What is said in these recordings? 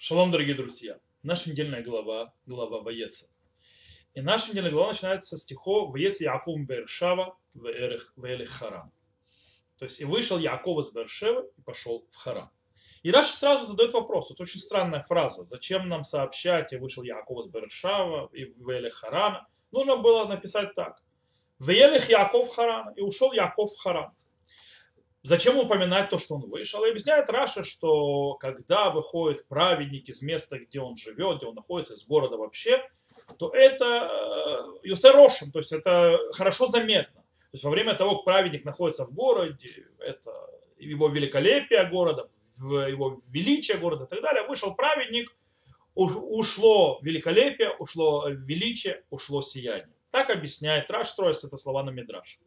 Шалом, дорогие друзья. Наша недельная глава, глава Ваеца. И наша недельная глава начинается со стихов Ваец Яков Бершава Веэлих Харам. То есть и вышел Яков из Бершевы и пошел в Харам. И Раши сразу задает вопрос. Это очень странная фраза. Зачем нам сообщать, и вышел Яков из Бершава и Веэлих Харана? Нужно было написать так. Веелих Яков Харан. И ушел Яков в Харан. Зачем упоминать то, что он вышел? И объясняет Раша, что когда выходит праведник из места, где он живет, где он находится, из города вообще, то это э, юсерошин, то есть это хорошо заметно. То есть во время того, как праведник находится в городе, это его великолепие города, его величие города и так далее, вышел праведник, ушло великолепие, ушло величие, ушло сияние. Так объясняет Раш, строится это слова на Мидраш.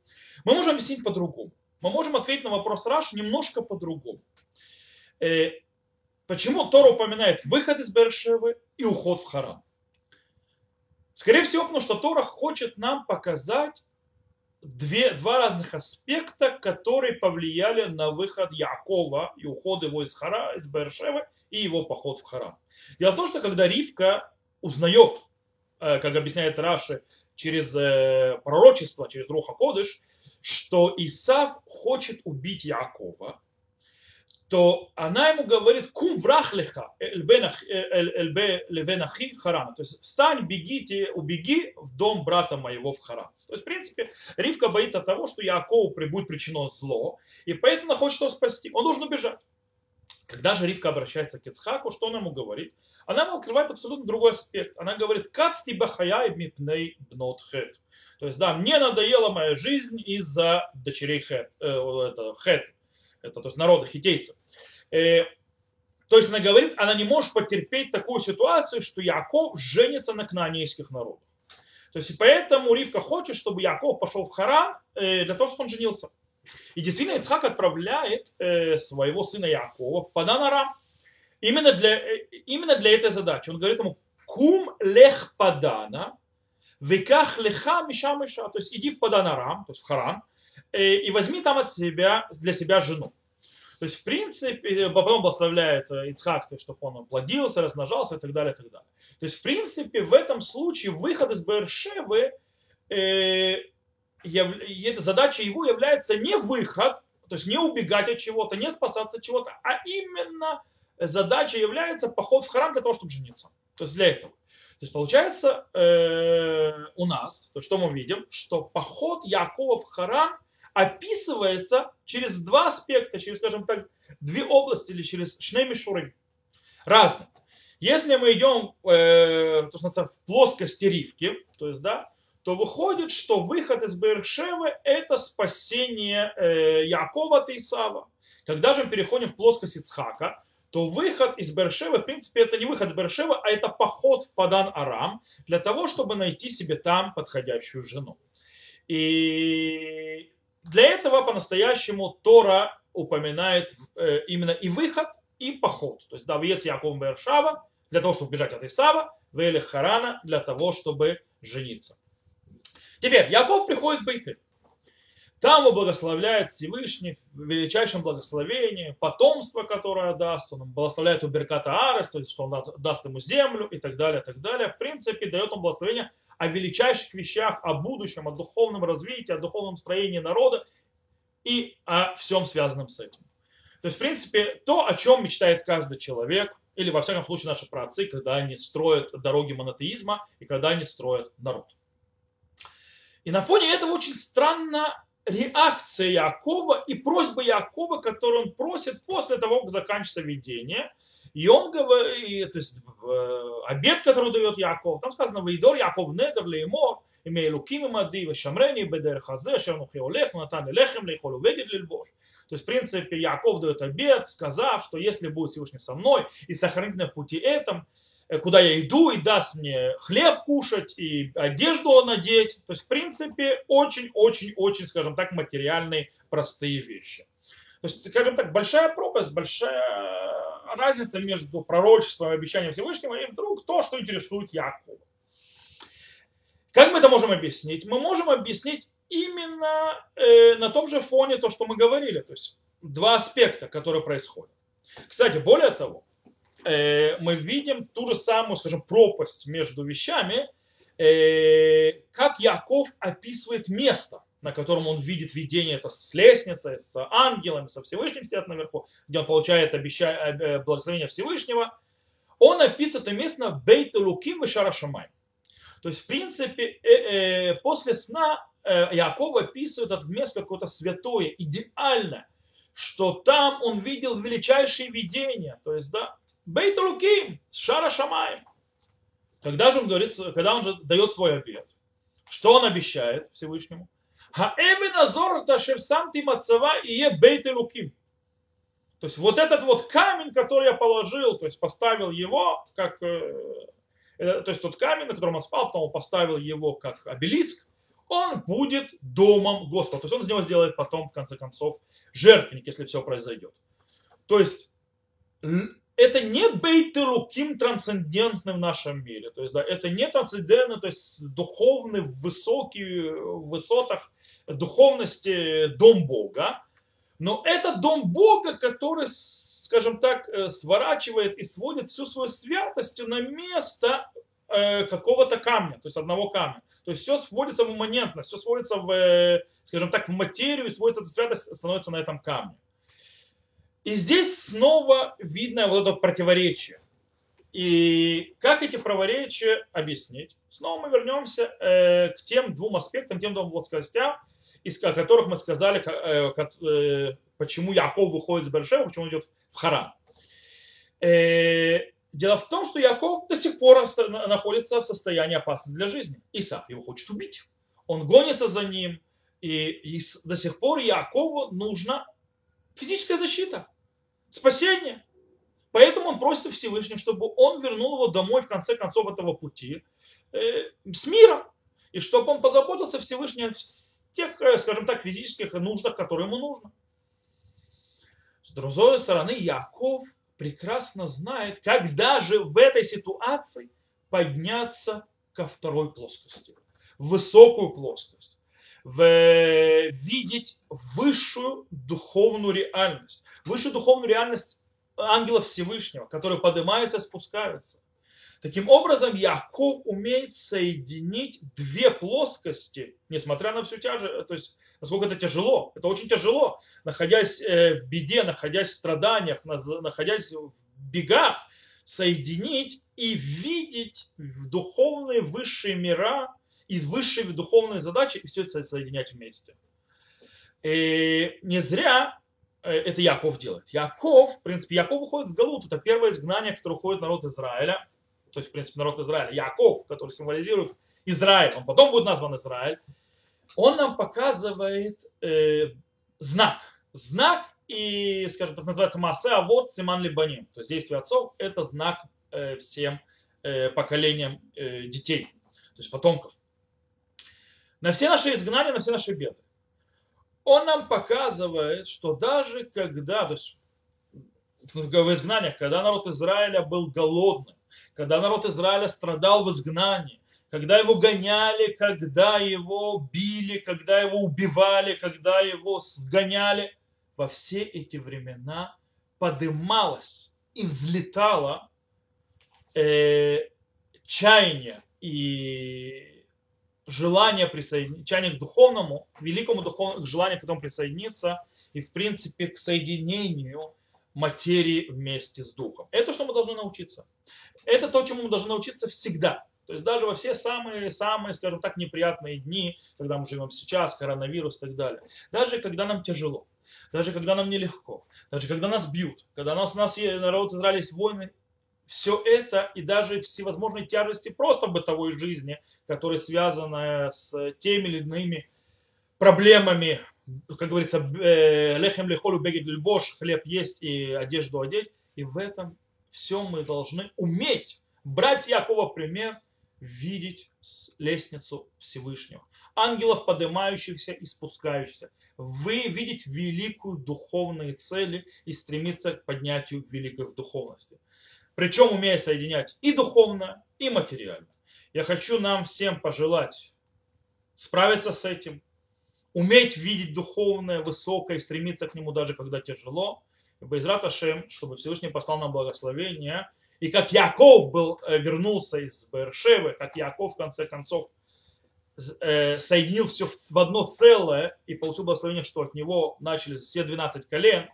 Мы можем объяснить по-другому мы можем ответить на вопрос Раш немножко по-другому. Э, почему Тора упоминает выход из Бершевы и уход в Харам? Скорее всего, потому что Тора хочет нам показать две, два разных аспекта, которые повлияли на выход Якова и уход его из Хара, из Бершевы и его поход в Харам. Дело в том, что когда Ривка узнает, э, как объясняет Раши, через э, пророчество, через Руха Кодыш, что Исав хочет убить Якова, то она ему говорит, кум врахлеха левенахи харана. То есть встань, бегите, убеги в дом брата моего в Харан. То есть, в принципе, Ривка боится того, что Якову будет причинено зло, и поэтому она хочет его спасти. Он должен убежать. Когда же Ривка обращается к Ицхаку, что она ему говорит? Она ему открывает абсолютно другой аспект. Она говорит, «Кацти бахаяй мипней бнот хет». То есть, да, мне надоела моя жизнь из-за дочерей Хет, э, это, Хет, это то есть народа хитейцев. Э, то есть она говорит, она не может потерпеть такую ситуацию, что Яков женится на кнаанейских народах. То есть поэтому Ривка хочет, чтобы Яков пошел в Харан э, для того, чтобы он женился. И действительно Ицхак отправляет э, своего сына Якова в Паданарам именно для, э, именно для этой задачи. Он говорит ему, кум лех падана, Веках леха миша миша, то есть иди в Паданарам, то есть в Харан, э, и возьми там от себя, для себя жену. То есть, в принципе, потом благословляет э, Ицхак, то есть, чтобы он плодился, размножался и так далее, и так далее. То есть, в принципе, в этом случае выход из Бершевы, э, яв, задача его является не выход, то есть не убегать от чего-то, не спасаться от чего-то, а именно задача является поход в храм для того, чтобы жениться. То есть для этого. То есть получается э, у нас, то что мы видим, что поход Якова в Харан описывается через два аспекта, через, скажем так, две области или через шнемишуры. Разные. Если мы идем э, то, что в плоскости ривки, то есть, да, то выходит, что выход из Бершевы – это спасение э, Якова от Исава. Когда же мы переходим в плоскость Ицхака, то выход из Бершева, в принципе, это не выход из Бершева, а это поход в Падан-Арам для того, чтобы найти себе там подходящую жену. И для этого по-настоящему Тора упоминает э, именно и выход, и поход. То есть Давиец Яков Бершава для того, чтобы бежать от Исава, Вели Харана для того, чтобы жениться. Теперь Яков приходит в Бейтель. Там его благословляет Всевышний в величайшем благословении, потомство, которое даст, он благословляет у Берката Арес, то есть что он даст ему землю и так далее, так далее. В принципе, дает он благословение о величайших вещах, о будущем, о духовном развитии, о духовном строении народа и о всем связанном с этим. То есть, в принципе, то, о чем мечтает каждый человек, или во всяком случае наши праотцы, когда они строят дороги монотеизма и когда они строят народ. И на фоне этого очень странно реакция Якова и просьба Якова, которую он просит после того, как заканчивается видение. И он говорит, то есть обед, который дает Яков, там сказано, «Вейдор Яков недер леймор, имея луким имади, вешамрени бедер хазе, шернухи олех, натан лехем лейхол увегет лильбош». То есть, в принципе, Яков дает обед, сказав, что если будет Всевышний со мной и сохранить на пути этом, Э, куда я иду, и даст мне хлеб кушать, и одежду надеть. То есть, в принципе, очень-очень-очень, скажем так, материальные простые вещи. То есть, скажем так, большая пропасть, большая разница между пророчеством и обещанием Всевышнего и вдруг то, что интересует Якова. Как мы это можем объяснить? Мы можем объяснить именно э, на том же фоне то, что мы говорили. То есть два аспекта, которые происходят. Кстати, более того, э, мы видим ту же самую, скажем, пропасть между вещами, э, как Яков описывает место, на котором он видит видение, это с лестницей, с ангелами, со Всевышним сидят наверху, где он получает обеща... э, благословение Всевышнего, он описывает это место Бейт Луким и Шарашамай. То есть, в принципе, э, э, после сна э, Яков описывает это место какое-то святое, идеальное, что там он видел величайшие видения. То есть, да, Бейт Луким, Шара Шамай. Когда же он говорит, когда он же дает свой обед? Что он обещает Всевышнему? Хаэбен Азор Ташер сам ты мацава и е Бейт Луким. То есть вот этот вот камень, который я положил, то есть поставил его как, э, то есть тот камень, на котором он спал, потом он поставил его как обелиск, он будет домом Господа. То есть он из него сделает потом, в конце концов, жертвенник, если все произойдет. То есть это не бейтелуким трансцендентный в нашем мире. То есть, да, это не трансцендентный, то есть духовный, в высотах духовности дом Бога. Но это дом Бога, который, скажем так, э, сворачивает и сводит всю свою святость на место э, какого-то камня, то есть одного камня. То есть все сводится в имманентность, все сводится в, э, скажем так, в материю, и сводится эта святость, становится на этом камне. И здесь снова видно вот это противоречие. И как эти противоречия объяснить? Снова мы вернемся э, к тем двум аспектам, тем двум плоскостям, из о которых мы сказали, э, э, почему Яков выходит с Бершева, почему он идет в Харан. Э, дело в том, что Яков до сих пор находится в состоянии опасности для жизни. Исаак его хочет убить. Он гонится за ним, и, и до сих пор Якову нужна физическая защита, спасение. Поэтому он просит Всевышнего, чтобы он вернул его домой в конце концов этого пути э, с миром. И чтобы он позаботился Всевышний о тех, э, скажем так, физических нуждах, которые ему нужно. С другой стороны, Яков прекрасно знает, когда же в этой ситуации подняться ко второй плоскости, в высокую плоскость в, видеть высшую духовную реальность. Высшую духовную реальность ангелов Всевышнего, которые поднимаются и спускаются. Таким образом, Яков умеет соединить две плоскости, несмотря на всю тяжесть, то есть насколько это тяжело. Это очень тяжело, находясь э, в беде, находясь в страданиях, находясь в бегах, соединить и видеть в духовные высшие мира из высшей духовной задачи и все это соединять вместе. И не зря э, это Яков делает. Яков, в принципе, Яков уходит в Галут. Это первое изгнание, которое уходит народ Израиля. То есть, в принципе, народ Израиля. Яков, который символизирует Израиль. Он потом будет назван Израиль. Он нам показывает э, знак. Знак и, скажем так, называется Маасе, а вот Симан Либаним. То есть действие отцов – это знак э, всем э, поколениям э, детей, то есть потомков на все наши изгнания, на все наши беды. Он нам показывает, что даже когда, то есть в изгнаниях, когда народ Израиля был голодным, когда народ Израиля страдал в изгнании, когда его гоняли, когда его били, когда его убивали, когда его сгоняли, во все эти времена подымалось и взлетало э, чаяние и желание присоединения к духовному, к великому духовному, к желанию к этому присоединиться и, в принципе, к соединению материи вместе с духом. Это что мы должны научиться. Это то, чему мы должны научиться всегда. То есть даже во все самые-самые, скажем так, неприятные дни, когда мы живем сейчас, коронавирус и так далее. Даже когда нам тяжело, даже когда нам нелегко, даже когда нас бьют, когда у нас, у нас народ Израиля есть войны, все это и даже всевозможные тяжести просто бытовой жизни, которые связаны с теми или иными проблемами, как говорится, лехем лехолу бегет льбош, хлеб есть и одежду одеть. И в этом все мы должны уметь брать Якова пример, видеть лестницу Всевышнего. Ангелов, поднимающихся и спускающихся. Вы видеть великую духовные цели и стремиться к поднятию великой духовности. Причем умея соединять и духовно, и материально. Я хочу нам всем пожелать справиться с этим, уметь видеть духовное, высокое, стремиться к нему даже когда тяжело, И Байзрат Ашем, чтобы Всевышний послал нам благословение, и как Яков был, э, вернулся из Бершевы, как Яков в конце концов э, соединил все в одно целое и получил благословение, что от него начались все 12 колен,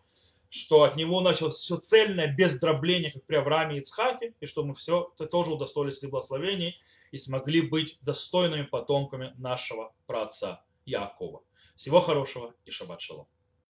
что от него началось все цельное, без дробления, как при Аврааме и Ицхаке, и что мы все тоже удостоились этих благословений и смогли быть достойными потомками нашего праотца Якова. Всего хорошего и шаббат шалом.